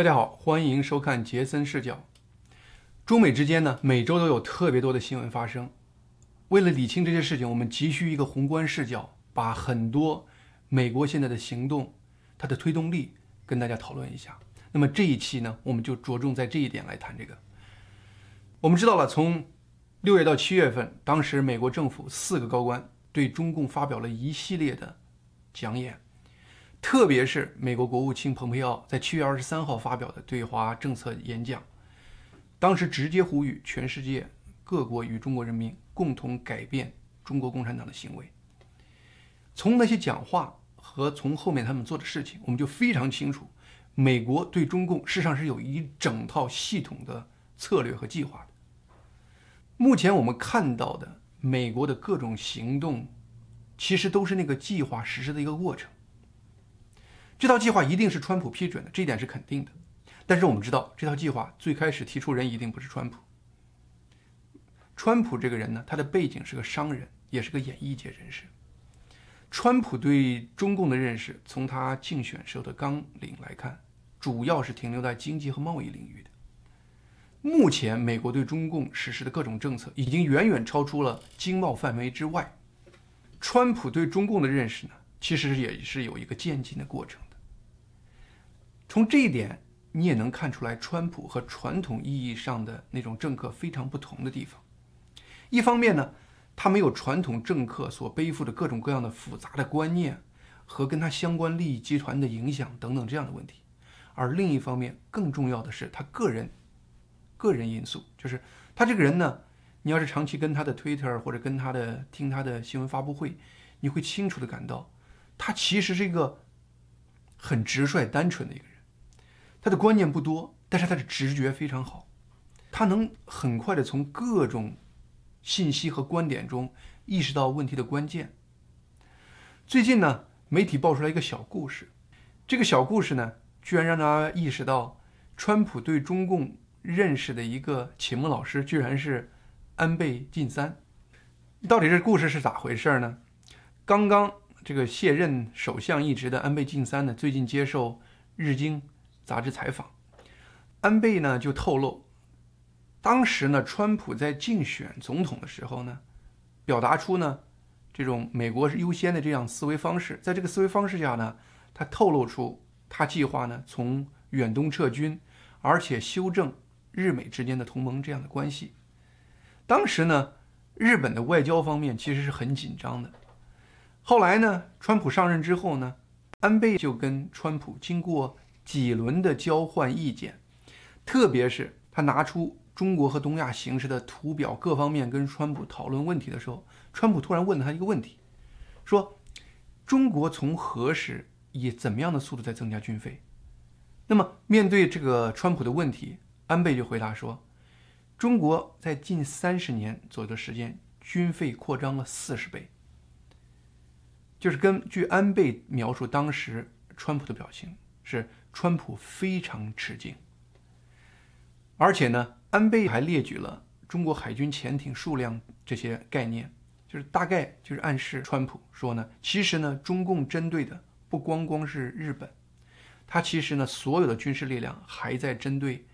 大家好，欢迎收看杰森视角。中美之间呢，每周都有特别多的新闻发生。为了理清这些事情，我们急需一个宏观视角，把很多美国现在的行动、它的推动力跟大家讨论一下。那么这一期呢，我们就着重在这一点来谈这个。我们知道了，从六月到七月份，当时美国政府四个高官对中共发表了一系列的讲演。特别是美国国务卿蓬佩奥在七月二十三号发表的对华政策演讲，当时直接呼吁全世界各国与中国人民共同改变中国共产党的行为。从那些讲话和从后面他们做的事情，我们就非常清楚，美国对中共事实上是有一整套系统的策略和计划的。目前我们看到的美国的各种行动，其实都是那个计划实施的一个过程。这套计划一定是川普批准的，这一点是肯定的。但是我们知道，这套计划最开始提出人一定不是川普。川普这个人呢，他的背景是个商人，也是个演艺界人士。川普对中共的认识，从他竞选时候的纲领来看，主要是停留在经济和贸易领域的。目前，美国对中共实施的各种政策，已经远远超出了经贸范围之外。川普对中共的认识呢，其实也是有一个渐进的过程。从这一点，你也能看出来，川普和传统意义上的那种政客非常不同的地方。一方面呢，他没有传统政客所背负的各种各样的复杂的观念和跟他相关利益集团的影响等等这样的问题；而另一方面，更重要的是他个人个人因素，就是他这个人呢，你要是长期跟他的 Twitter 或者跟他的听他的新闻发布会，你会清楚的感到，他其实是一个很直率、单纯的一个人。他的观念不多，但是他的直觉非常好，他能很快的从各种信息和观点中意识到问题的关键。最近呢，媒体爆出来一个小故事，这个小故事呢，居然让大家意识到，川普对中共认识的一个启蒙老师，居然是安倍晋三。到底这故事是咋回事呢？刚刚这个卸任首相一职的安倍晋三呢，最近接受日经。杂志采访，安倍呢就透露，当时呢，川普在竞选总统的时候呢，表达出呢这种美国优先的这样思维方式，在这个思维方式下呢，他透露出他计划呢从远东撤军，而且修正日美之间的同盟这样的关系。当时呢，日本的外交方面其实是很紧张的。后来呢，川普上任之后呢，安倍就跟川普经过。几轮的交换意见，特别是他拿出中国和东亚形势的图表各方面跟川普讨论问题的时候，川普突然问了他一个问题，说：“中国从何时以怎么样的速度在增加军费？”那么面对这个川普的问题，安倍就回答说：“中国在近三十年左右的时间，军费扩张了四十倍。”就是根据安倍描述当时川普的表情是。川普非常吃惊，而且呢，安倍还列举了中国海军潜艇数量这些概念，就是大概就是暗示川普说呢，其实呢，中共针对的不光光是日本，他其实呢，所有的军事力量还在针对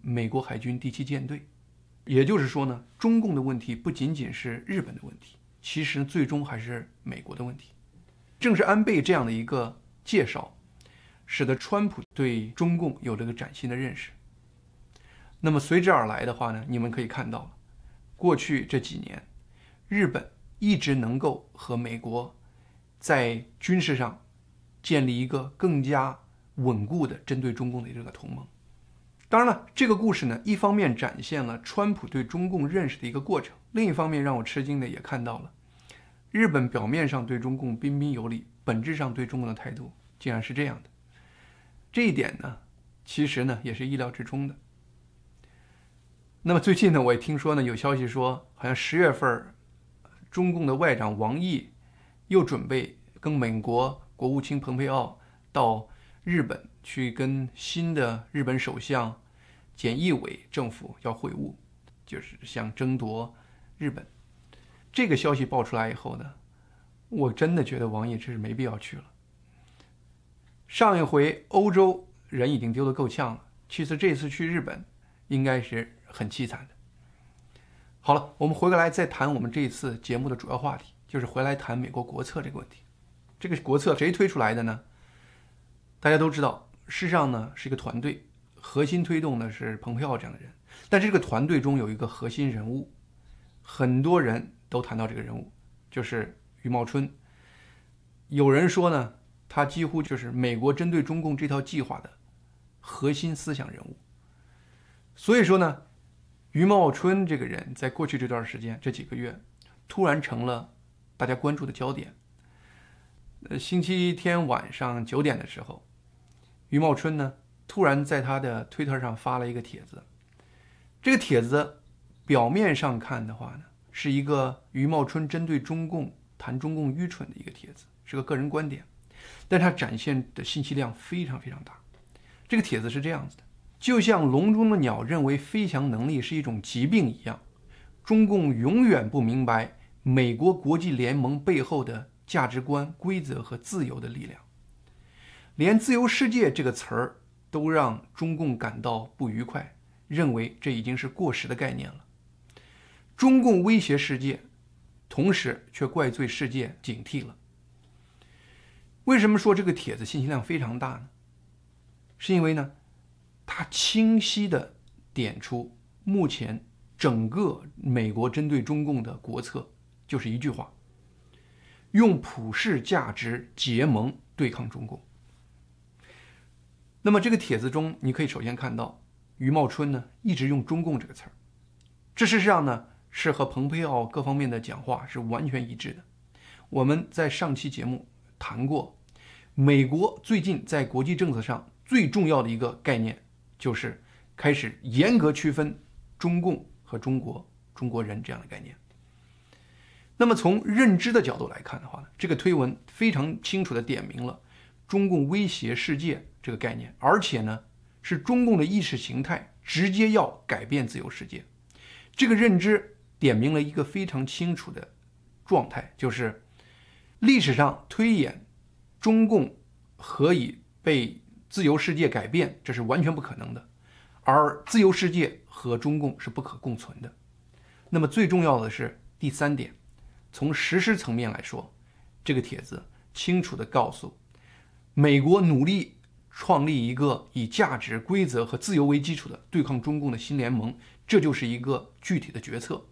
美国海军第七舰队，也就是说呢，中共的问题不仅仅是日本的问题，其实最终还是美国的问题。正是安倍这样的一个介绍。使得川普对中共有了个崭新的认识。那么随之而来的话呢，你们可以看到，过去这几年，日本一直能够和美国在军事上建立一个更加稳固的针对中共的这个同盟。当然了，这个故事呢，一方面展现了川普对中共认识的一个过程，另一方面让我吃惊的也看到了，日本表面上对中共彬彬有礼，本质上对中共的态度竟然是这样的。这一点呢，其实呢也是意料之中的。那么最近呢，我也听说呢，有消息说，好像十月份，中共的外长王毅又准备跟美国国务卿蓬佩奥到日本去跟新的日本首相菅义伟政府要会晤，就是想争夺日本。这个消息爆出来以后呢，我真的觉得王毅这是没必要去了。上一回欧洲人已经丢得够呛了，其实这次去日本应该是很凄惨的。好了，我们回过来再谈我们这一次节目的主要话题，就是回来谈美国国策这个问题。这个国策谁推出来的呢？大家都知道，事实上呢是一个团队，核心推动的是蓬佩奥这样的人。但这个团队中有一个核心人物，很多人都谈到这个人物，就是余茂春。有人说呢，他几乎就是美国针对中共这套计划的核心思想人物。所以说呢，余茂春这个人在过去这段时间这几个月，突然成了大家关注的焦点。呃，星期天晚上九点的时候，余茂春呢突然在他的推特上发了一个帖子。这个帖子表面上看的话呢，是一个余茂春针对中共谈中共愚蠢的一个帖子，是个个人观点，但它展现的信息量非常非常大。这个帖子是这样子的：就像笼中的鸟认为飞翔能力是一种疾病一样，中共永远不明白美国国际联盟背后的价值观、规则和自由的力量。连“自由世界”这个词儿都让中共感到不愉快。认为这已经是过时的概念了。中共威胁世界，同时却怪罪世界警惕了。为什么说这个帖子信息量非常大呢？是因为呢，它清晰的点出目前整个美国针对中共的国策就是一句话：用普世价值结盟对抗中共。那么这个帖子中，你可以首先看到。余茂春呢，一直用“中共”这个词儿，这事实上呢是和蓬佩奥各方面的讲话是完全一致的。我们在上期节目谈过，美国最近在国际政策上最重要的一个概念，就是开始严格区分中共和中国、中国人这样的概念。那么从认知的角度来看的话呢，这个推文非常清楚地点明了中共威胁世界这个概念，而且呢。是中共的意识形态直接要改变自由世界，这个认知点明了一个非常清楚的状态，就是历史上推演中共何以被自由世界改变，这是完全不可能的，而自由世界和中共是不可共存的。那么最重要的是第三点，从实施层面来说，这个帖子清楚地告诉美国努力。创立一个以价值、规则和自由为基础的对抗中共的新联盟，这就是一个具体的决策。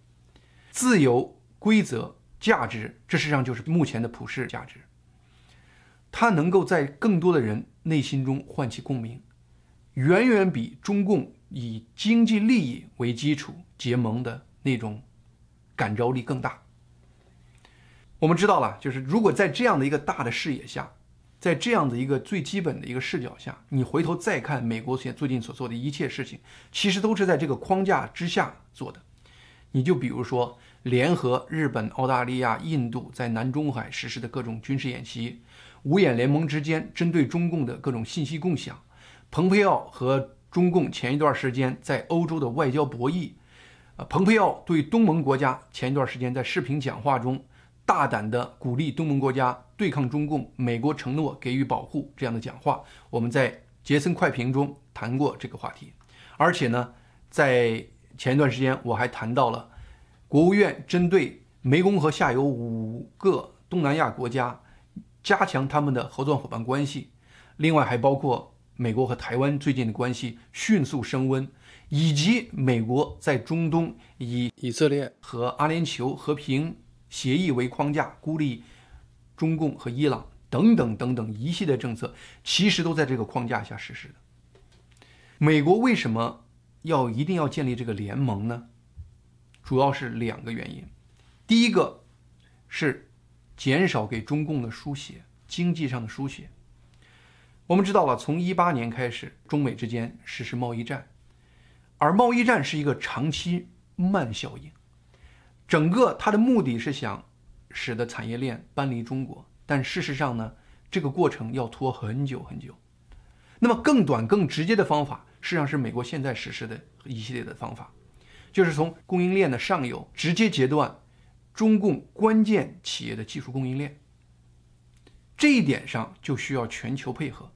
自由、规则、价值，这实际上就是目前的普世价值。它能够在更多的人内心中唤起共鸣，远远比中共以经济利益为基础结盟的那种感召力更大。我们知道了，就是如果在这样的一个大的视野下。在这样的一个最基本的一个视角下，你回头再看美国现最近所做的一切事情，其实都是在这个框架之下做的。你就比如说，联合日本、澳大利亚、印度在南中海实施的各种军事演习，五眼联盟之间针对中共的各种信息共享，蓬佩奥和中共前一段时间在欧洲的外交博弈，呃，蓬佩奥对东盟国家前一段时间在视频讲话中。大胆地鼓励东盟国家对抗中共，美国承诺给予保护这样的讲话，我们在杰森快评中谈过这个话题。而且呢，在前一段时间我还谈到了国务院针对湄公河下游五个东南亚国家加强他们的合作伙伴关系，另外还包括美国和台湾最近的关系迅速升温，以及美国在中东以以色列和阿联酋和平。协议为框架，孤立中共和伊朗等等等等一系列政策，其实都在这个框架下实施的。美国为什么要一定要建立这个联盟呢？主要是两个原因。第一个是减少给中共的输血，经济上的输血。我们知道了，从一八年开始，中美之间实施贸易战，而贸易战是一个长期慢效应。整个它的目的是想使得产业链搬离中国，但事实上呢，这个过程要拖很久很久。那么更短、更直接的方法，实际上是美国现在实施的一系列的方法，就是从供应链的上游直接截断中共关键企业的技术供应链。这一点上就需要全球配合。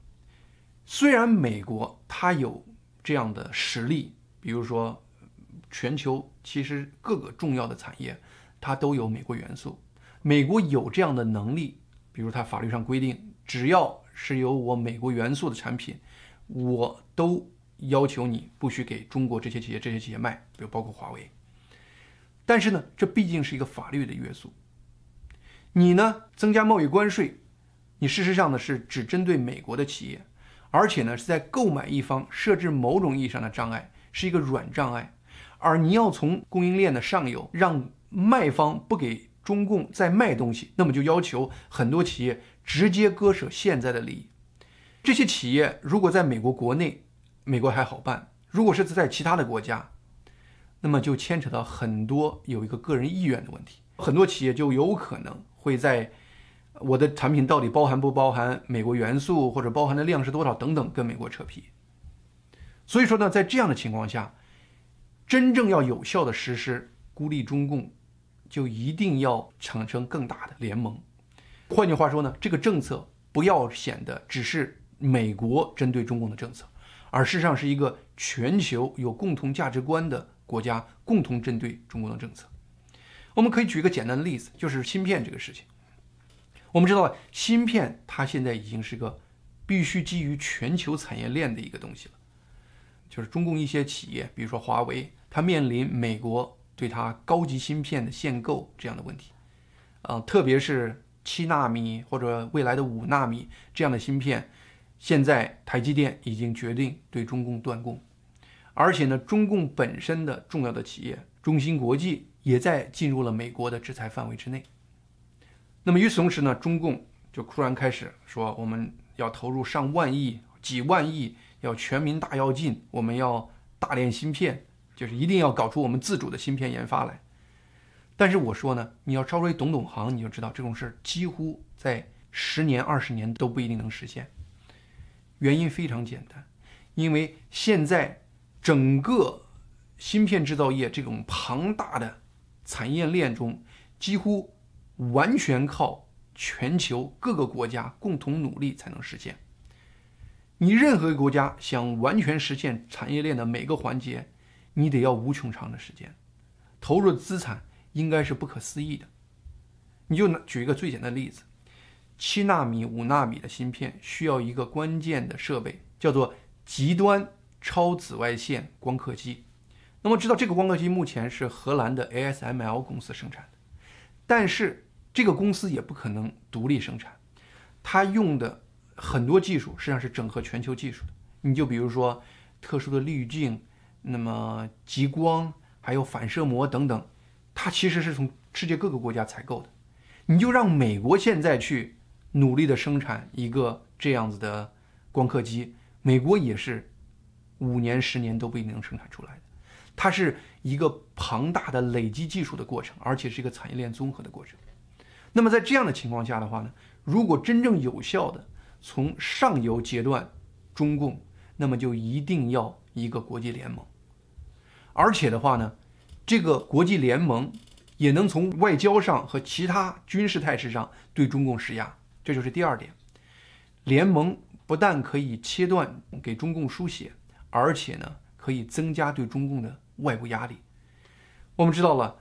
虽然美国它有这样的实力，比如说全球其实各个重要的产业它都有美国元素，美国有这样的能力，比如它法律上规定，只要是有我美国元素的产品，我都要求你不许给中国这些企业这些企业卖，比如包括华为。但是呢，这毕竟是一个法律的约束。你呢，增加贸易关税，你事实上呢是只针对美国的企业，而且呢是在购买一方设置某种意义上的障碍，是一个软障碍。而你要从供应链的上游让卖方不给中共再卖东西，那么就要求很多企业直接割舍现在的利益。这些企业如果在美国国内，美国还好办；如果是在其他的国家，那么就牵扯到很多有一个个人意愿的问题，很多企业就有可能会在我的产品到底包含不包含美国元素，或者包含的量是多少等等，跟美国扯皮。所以说呢，在这样的情况下，真正要有效的实施孤立中共，就一定要产生更大的联盟。换句话说呢，这个政策不要显得只是美国针对中共的政策，而事实上是一个全球有共同价值观的。国家共同针对中国的政策，我们可以举一个简单的例子，就是芯片这个事情。我们知道，芯片它现在已经是个必须基于全球产业链的一个东西了。就是中共一些企业，比如说华为，它面临美国对它高级芯片的限购这样的问题。啊，特别是七纳米或者未来的五纳米这样的芯片，现在台积电已经决定对中共断供。而且呢，中共本身的重要的企业中芯国际也在进入了美国的制裁范围之内。那么与此同时呢，中共就突然开始说，我们要投入上万亿、几万亿，要全民大跃进，我们要大炼芯片，就是一定要搞出我们自主的芯片研发来。但是我说呢，你要稍微懂懂行，你就知道这种事几乎在十年、二十年都不一定能实现。原因非常简单，因为现在。整个芯片制造业这种庞大的产业链中，几乎完全靠全球各个国家共同努力才能实现。你任何一个国家想完全实现产业链的每个环节，你得要无穷长的时间，投入的资产应该是不可思议的。你就举一个最简单的例子，七纳米、五纳米的芯片需要一个关键的设备，叫做极端。超紫外线光刻机，那么知道这个光刻机目前是荷兰的 ASML 公司生产的，但是这个公司也不可能独立生产，它用的很多技术实际上是整合全球技术的。你就比如说特殊的滤镜，那么极光，还有反射膜等等，它其实是从世界各个国家采购的。你就让美国现在去努力的生产一个这样子的光刻机，美国也是。五年、十年都不一定能生产出来的，它是一个庞大的累积技术的过程，而且是一个产业链综合的过程。那么在这样的情况下的话呢，如果真正有效的从上游截断中共，那么就一定要一个国际联盟，而且的话呢，这个国际联盟也能从外交上和其他军事态势上对中共施压。这就是第二点，联盟不但可以切断给中共输血。而且呢，可以增加对中共的外部压力。我们知道了，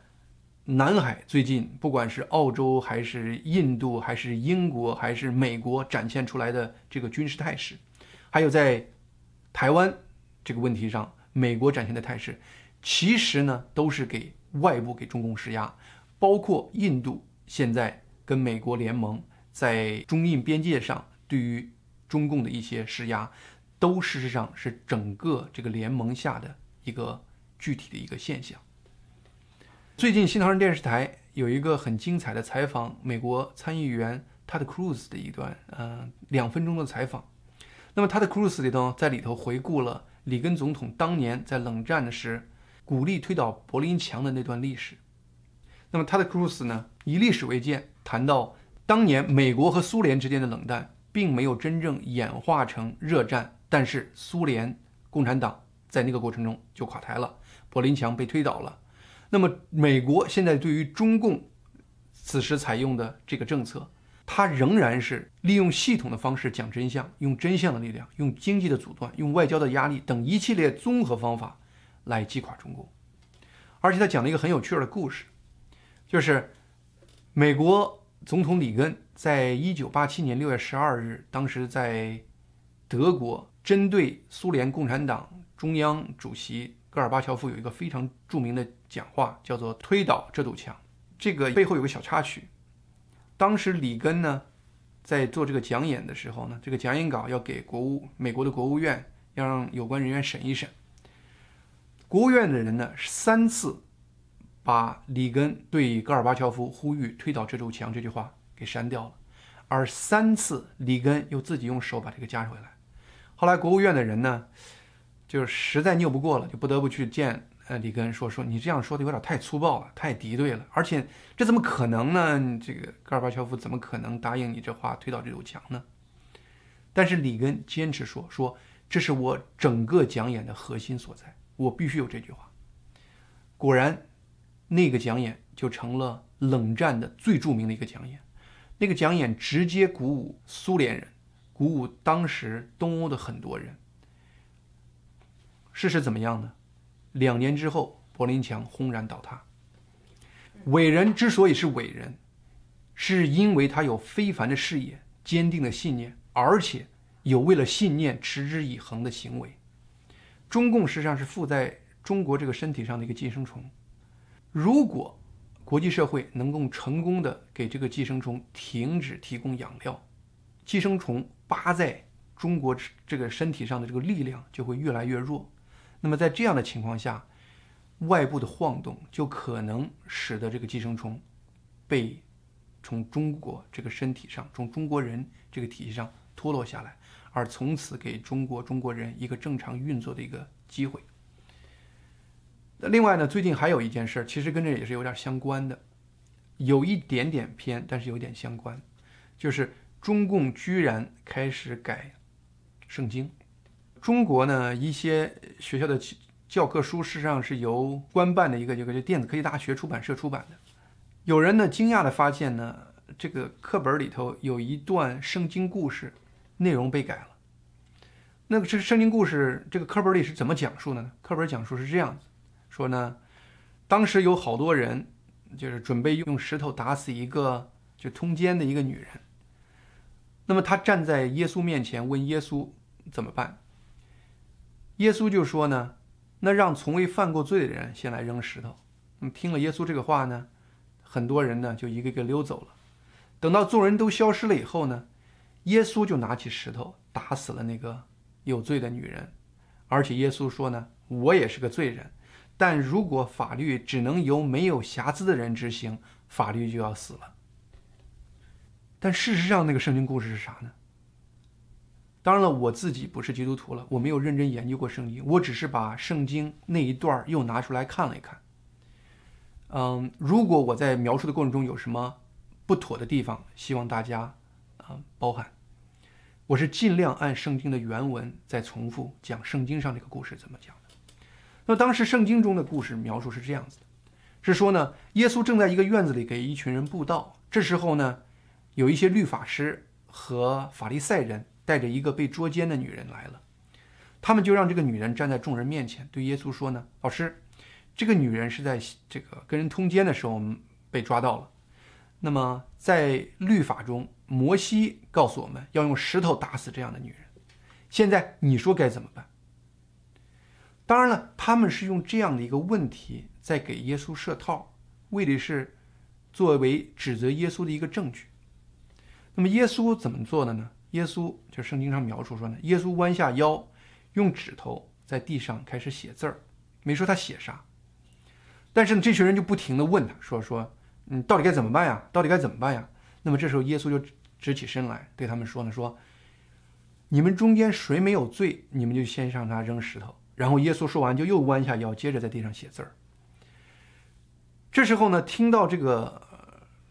南海最近不管是澳洲还是印度还是英国还是美国展现出来的这个军事态势，还有在台湾这个问题上，美国展现的态势，其实呢都是给外部给中共施压。包括印度现在跟美国联盟，在中印边界上对于中共的一些施压。都事实上是整个这个联盟下的一个具体的一个现象。最近新唐人电视台有一个很精彩的采访美国参议员 Ted Cruz 的一段，嗯，两分钟的采访。那么 Ted Cruz 里头在里头回顾了里根总统当年在冷战的时鼓励推倒柏林墙的那段历史。那么 Ted Cruz 呢以历史为鉴，谈到当年美国和苏联之间的冷战并没有真正演化成热战。但是苏联共产党在那个过程中就垮台了，柏林墙被推倒了。那么美国现在对于中共此时采用的这个政策，它仍然是利用系统的方式讲真相，用真相的力量，用经济的阻断，用外交的压力等一系列综合方法来击垮中共。而且他讲了一个很有趣的故事，就是美国总统里根在一九八七年六月十二日，当时在德国针对苏联共产党中央主席戈尔巴乔夫有一个非常著名的讲话，叫做“推倒这堵墙”。这个背后有个小插曲，当时里根呢在做这个讲演的时候呢，这个讲演稿要给国务美国的国务院，要让有关人员审一审。国务院的人呢三次把里根对戈尔巴乔夫呼吁推倒这堵墙这句话给删掉了，而三次里根又自己用手把这个加回来。后来国务院的人呢就是实在拗不过了，就不得不去见呃里根说说你这样说的有点太粗暴了，太敌对了，而且这怎么可能呢？这个戈尔巴乔夫怎么可能答应你这话推倒这堵墙呢？但是里根坚持说说这是我整个讲演的核心所在。我必须有这句话。果然，那个讲演就成了冷战的最著名的一个讲演。那个讲演直接鼓舞苏联人，鼓舞当时东欧的很多人。事实怎么样呢？两年之后，柏林墙轰然倒塌。伟人之所以是伟人，是因为他有非凡的视野、坚定的信念，而且有为了信念持之以恒的行为。中共实际上是附在中国这个身体上的一个寄生虫。如果国际社会能够成功的给这个寄生虫停止提供养料，寄生虫扒在中国这个身体上的这个力量就会越来越弱。那么在这样的情况下，外部的晃动就可能使得这个寄生虫被从中国这个身体上，从中国人这个体系上脱落下来。而从此给中国中国人一个正常运作的一个机会。那另外呢，最近还有一件事，其实跟这也是有点相关的，有一点点偏，但是有点相关，就是中共居然开始改圣经。中国呢，一些学校的教科书事实上是由官办的一个一个电子科技大学出版社出版的。有人呢惊讶的发现呢，这个课本里头有一段圣经故事。内容被改了。那个这圣经故事，这个课本里是怎么讲述的呢？课本讲述是这样子，说呢，当时有好多人，就是准备用石头打死一个就通奸的一个女人。那么他站在耶稣面前问耶稣怎么办？耶稣就说呢，那让从未犯过罪的人先来扔石头。那么听了耶稣这个话呢，很多人呢就一个个溜走了。等到众人都消失了以后呢？耶稣就拿起石头打死了那个有罪的女人，而且耶稣说呢：“我也是个罪人，但如果法律只能由没有瑕疵的人执行，法律就要死了。”但事实上，那个圣经故事是啥呢？当然了，我自己不是基督徒了，我没有认真研究过圣经，我只是把圣经那一段又拿出来看了一看。嗯，如果我在描述的过程中有什么不妥的地方，希望大家啊。包含，我是尽量按圣经的原文再重复讲圣经上这个故事怎么讲的。那当时圣经中的故事描述是这样子的：是说呢，耶稣正在一个院子里给一群人布道，这时候呢，有一些律法师和法利赛人带着一个被捉奸的女人来了，他们就让这个女人站在众人面前，对耶稣说呢：“老师，这个女人是在这个跟人通奸的时候被抓到了。那么在律法中。”摩西告诉我们要用石头打死这样的女人，现在你说该怎么办？当然了，他们是用这样的一个问题在给耶稣设套，为的是作为指责耶稣的一个证据。那么耶稣怎么做的呢？耶稣就圣经上描述说呢，耶稣弯下腰，用指头在地上开始写字儿，没说他写啥。但是呢，这群人就不停的问他说说，嗯，到底该怎么办呀？到底该怎么办呀？那么这时候耶稣就。直起身来对他们说呢：“说，你们中间谁没有罪，你们就先向他扔石头。”然后耶稣说完，就又弯下腰，接着在地上写字儿。这时候呢，听到这个，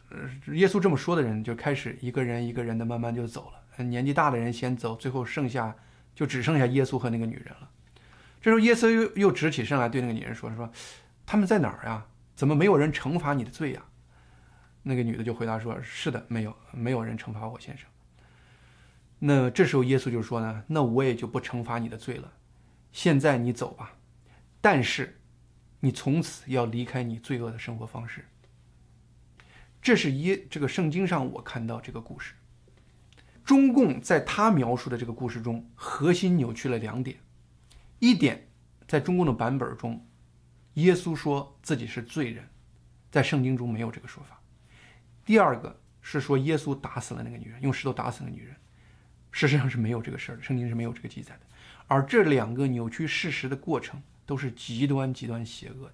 呃，耶稣这么说的人就开始一个人一个人的慢慢就走了。年纪大的人先走，最后剩下就只剩下耶稣和那个女人了。这时候耶稣又又直起身来对那个女人说：“说，他们在哪儿呀？怎么没有人惩罚你的罪呀？”那个女的就回答说：“是的，没有，没有人惩罚我先生。”那这时候耶稣就说呢：“那我也就不惩罚你的罪了，现在你走吧，但是你从此要离开你罪恶的生活方式。”这是耶这个圣经上我看到这个故事，中共在他描述的这个故事中，核心扭曲了两点：一点，在中共的版本中，耶稣说自己是罪人，在圣经中没有这个说法；第二个是说耶稣打死了那个女人，用石头打死了女人。事实上是没有这个事儿的，圣经是没有这个记载的。而这两个扭曲事实的过程都是极端极端邪恶的。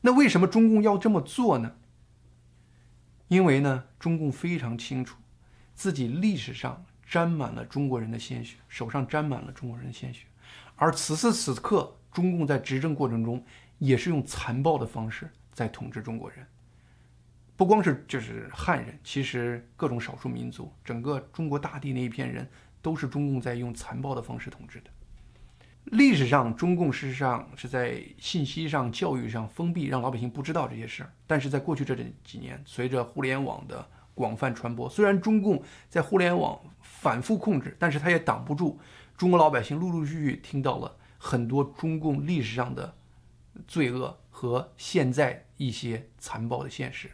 那为什么中共要这么做呢？因为呢，中共非常清楚，自己历史上沾满了中国人的鲜血，手上沾满了中国人的鲜血。而此时此刻，中共在执政过程中也是用残暴的方式在统治中国人。不光是就是汉人，其实各种少数民族，整个中国大地那一片人，都是中共在用残暴的方式统治的。历史上，中共事实上是在信息上、教育上封闭，让老百姓不知道这些事儿。但是在过去这几年，随着互联网的广泛传播，虽然中共在互联网反复控制，但是他也挡不住中国老百姓陆陆续续听到了很多中共历史上的罪恶和现在一些残暴的现实。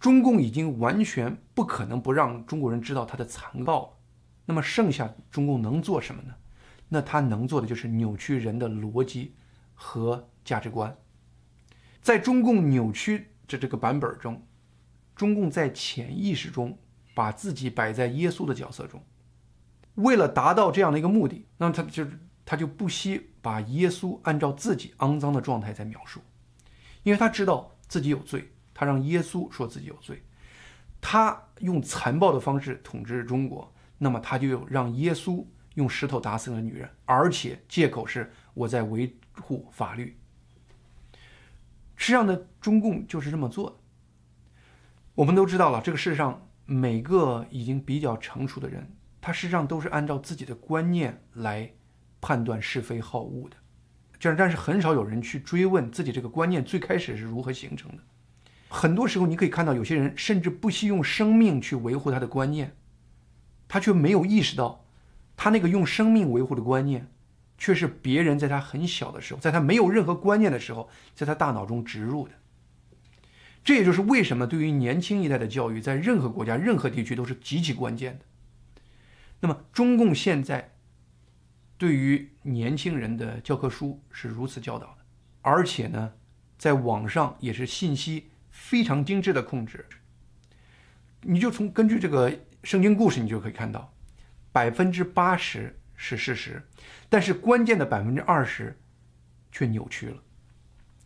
中共已经完全不可能不让中国人知道他的残暴，那么剩下中共能做什么呢？那他能做的就是扭曲人的逻辑和价值观。在中共扭曲的这个版本中，中共在潜意识中把自己摆在耶稣的角色中，为了达到这样的一个目的，那么他就他就不惜把耶稣按照自己肮脏的状态在描述，因为他知道自己有罪。他让耶稣说自己有罪，他用残暴的方式统治中国，那么他就让耶稣用石头打死了女人，而且借口是我在维护法律。实际上呢，中共就是这么做的。我们都知道了，这个世上每个已经比较成熟的人，他实际上都是按照自己的观念来判断是非好恶的，这样，但是很少有人去追问自己这个观念最开始是如何形成的。很多时候，你可以看到有些人甚至不惜用生命去维护他的观念，他却没有意识到，他那个用生命维护的观念，却是别人在他很小的时候，在他没有任何观念的时候，在他大脑中植入的。这也就是为什么对于年轻一代的教育，在任何国家、任何地区都是极其关键的。那么，中共现在对于年轻人的教科书是如此教导的，而且呢，在网上也是信息。非常精致的控制，你就从根据这个圣经故事，你就可以看到，百分之八十是事实，但是关键的百分之二十却扭曲了，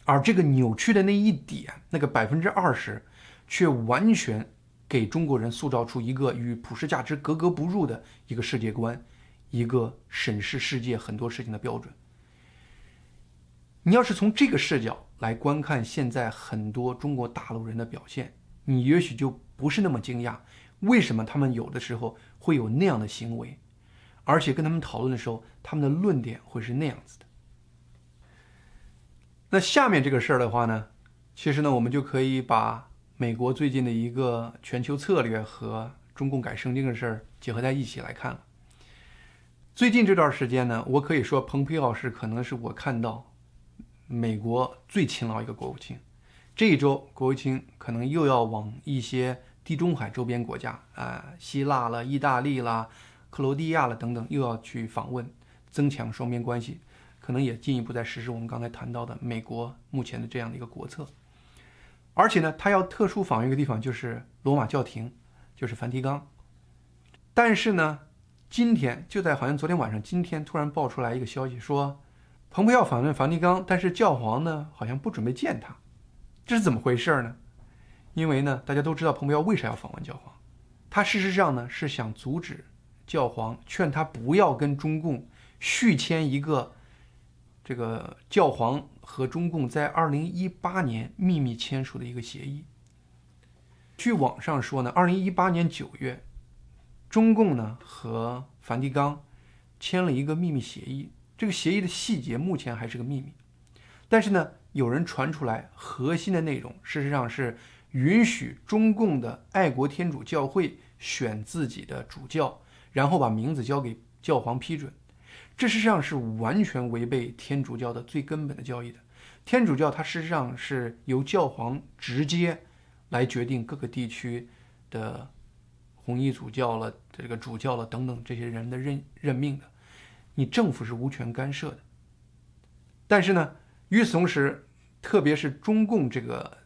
而这个扭曲的那一点，那个百分之二十，却完全给中国人塑造出一个与普世价值格格不入的一个世界观，一个审视世界很多事情的标准。你要是从这个视角来观看现在很多中国大陆人的表现，你也许就不是那么惊讶，为什么他们有的时候会有那样的行为，而且跟他们讨论的时候，他们的论点会是那样子的。那下面这个事儿的话呢，其实呢，我们就可以把美国最近的一个全球策略和中共改圣经的事儿结合在一起来看了。最近这段时间呢，我可以说蓬佩奥是可能是我看到。美国最勤劳一个国务卿，这一周国务卿可能又要往一些地中海周边国家啊，希腊了、意大利啦、克罗地亚了等等，又要去访问，增强双边关系，可能也进一步在实施我们刚才谈到的美国目前的这样的一个国策。而且呢，他要特殊访问一个地方，就是罗马教廷，就是梵蒂冈。但是呢，今天就在好像昨天晚上，今天突然爆出来一个消息说。蓬佩奥访问梵蒂冈，但是教皇呢好像不准备见他，这是怎么回事呢？因为呢，大家都知道蓬佩奥为啥要访问教皇，他事实上呢是想阻止教皇，劝他不要跟中共续签一个这个教皇和中共在二零一八年秘密签署的一个协议。据网上说呢，二零一八年九月，中共呢和梵蒂冈签了一个秘密协议。这个协议的细节目前还是个秘密，但是呢，有人传出来，核心的内容事实上是允许中共的爱国天主教会选自己的主教，然后把名字交给教皇批准。这事实上是完全违背天主教的最根本的教义的。天主教它事实上是由教皇直接来决定各个地区的红衣主教了、这个主教了等等这些人的任任命的，你政府是无权干涉的。但是呢，与此同时，特别是中共这个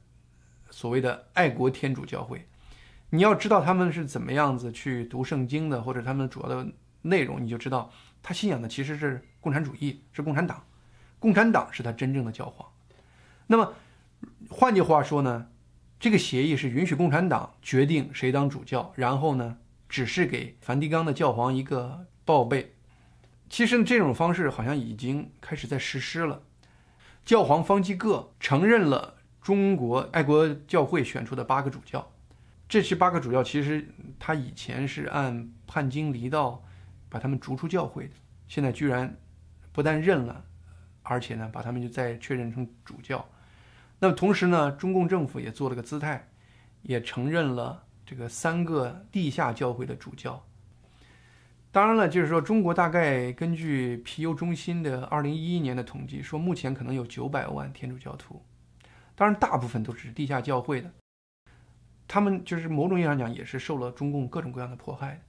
所谓的爱国天主教会，你要知道他们是怎么样子去读圣经的，或者他们主要的内容，你就知道他信仰的其实是共产主义，是共产党。共产党是他真正的教皇。那么，换句话说呢，这个协议是允许共产党决定谁当主教，然后呢，只是给梵蒂冈的教皇一个报备。其实，这种方式好像已经开始在实施了。教皇方济各承认了中国爱国教会选出的八个主教。这些八个主教其实他以前是按叛经离道把他们逐出教会的，现在居然不但认了。而且呢，把他们就再确认成主教。那么同时呢，中共政府也做了个姿态，也承认了这个三个地下教会的主教。当然了，就是说中国大概根据皮尤中心的二零一一年的统计，说目前可能有九百万天主教徒。当然，大部分都是地下教会的，他们就是某种意义上讲也是受了中共各种各样的迫害。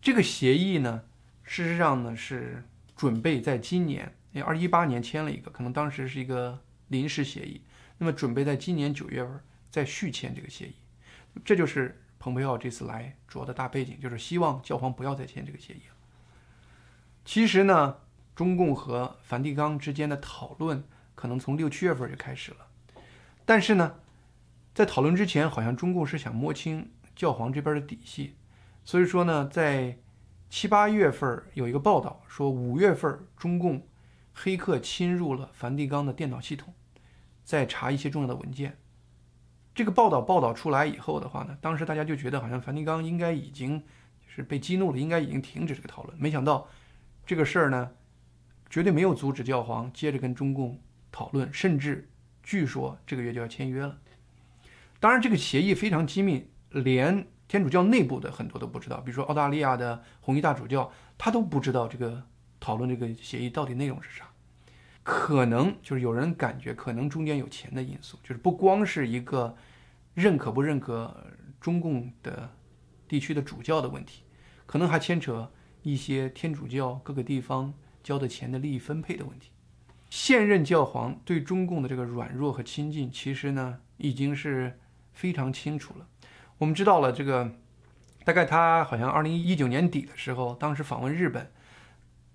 这个协议呢，事实上呢是准备在今年。二一八年签了一个，可能当时是一个临时协议，那么准备在今年九月份再续签这个协议，这就是蓬佩奥这次来主要的大背景，就是希望教皇不要再签这个协议了。其实呢，中共和梵蒂冈之间的讨论可能从六七月份就开始了，但是呢，在讨论之前，好像中共是想摸清教皇这边的底细，所以说呢，在七八月份有一个报道说，五月份中共。黑客侵入了梵蒂冈的电脑系统，在查一些重要的文件。这个报道报道出来以后的话呢，当时大家就觉得好像梵蒂冈应该已经是被激怒了，应该已经停止这个讨论。没想到这个事儿呢，绝对没有阻止教皇接着跟中共讨论，甚至据说这个月就要签约了。当然，这个协议非常机密，连天主教内部的很多都不知道，比如说澳大利亚的红衣大主教，他都不知道这个。讨论这个协议到底内容是啥？可能就是有人感觉，可能中间有钱的因素，就是不光是一个认可不认可中共的地区的主教的问题，可能还牵扯一些天主教各个地方交的钱的利益分配的问题。现任教皇对中共的这个软弱和亲近，其实呢已经是非常清楚了。我们知道了这个，大概他好像二零一九年底的时候，当时访问日本。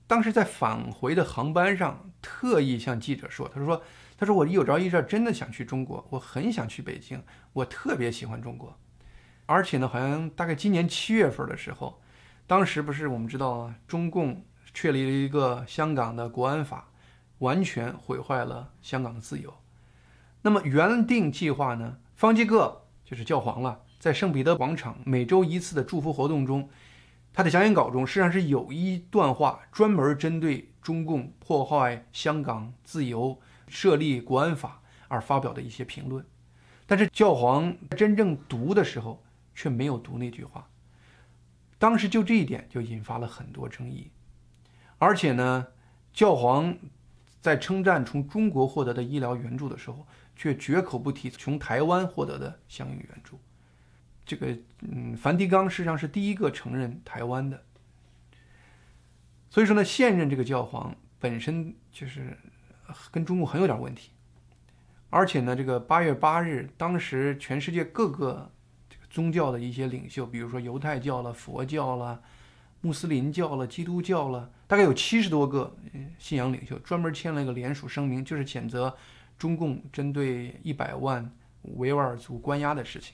当时在返回的航班上，特意向记者说：“他说，他说我有朝一日真的想去中国，我很想去北京，我特别喜欢中国。而且呢，好像大概今年七月份的时候，当时不是我们知道啊中共确立了一个香港的国安法，完全毁坏了香港的自由。那么原定计划呢，方济各就是教皇了，在圣彼得广场每周一次的祝福活动中。”他的讲演稿中实际上是有一段话专门针对中共破坏香港自由、设立国安法而发表的一些评论，但是教皇真正读的时候却没有读那句话。当时就这一点就引发了很多争议，而且呢，教皇在称赞从中国获得的医疗援助的时候，却绝口不提从台湾获得的相应援助。这个嗯，梵蒂冈实际上是第一个承认台湾的，所以说呢，现任这个教皇本身就是跟中共很有点问题，而且呢，这个八月八日，当时全世界各个这个宗教的一些领袖，比如说犹太教了、佛教了、穆斯林教了、基督教了，大概有七十多个信仰领袖，专门签了一个联署声明，就是谴责中共针对一百万维吾尔族关押的事情。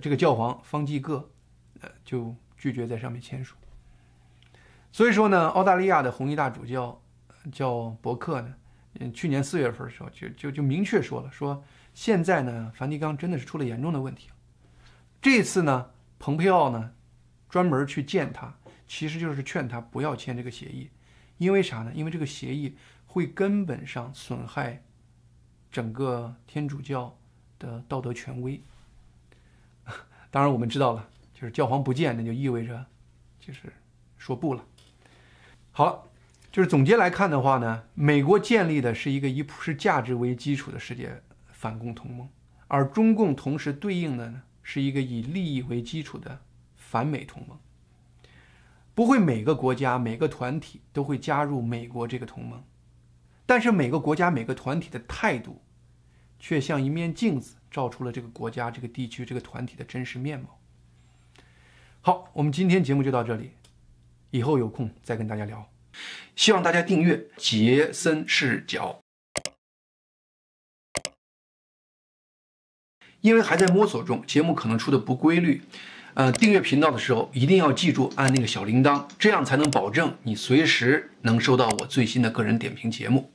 这个教皇方济各，呃，就拒绝在上面签署。所以说呢，澳大利亚的红衣大主教叫伯克呢，嗯，去年四月份的时候就就就明确说了，说现在呢，梵蒂冈真的是出了严重的问题。这次呢，蓬佩奥呢，专门去见他，其实就是劝他不要签这个协议，因为啥呢？因为这个协议会根本上损害整个天主教。的道德权威。当然，我们知道了，就是教皇不见，那就意味着就是说不了。好了，就是总结来看的话呢，美国建立的是一个以普世价值为基础的世界反共同盟，而中共同时对应的呢是一个以利益为基础的反美同盟。不会每个国家每个团体都会加入美国这个同盟，但是每个国家每个团体的态度，却像一面镜子，照出了这个国家、这个地区、这个团体的真实面貌。好，我们今天节目就到这里，以后有空再跟大家聊。希望大家订阅杰森视角，因为还在摸索中，节目可能出的不规律。呃，订阅频道的时候一定要记住按那个小铃铛，这样才能保证你随时能收到我最新的个人点评节目。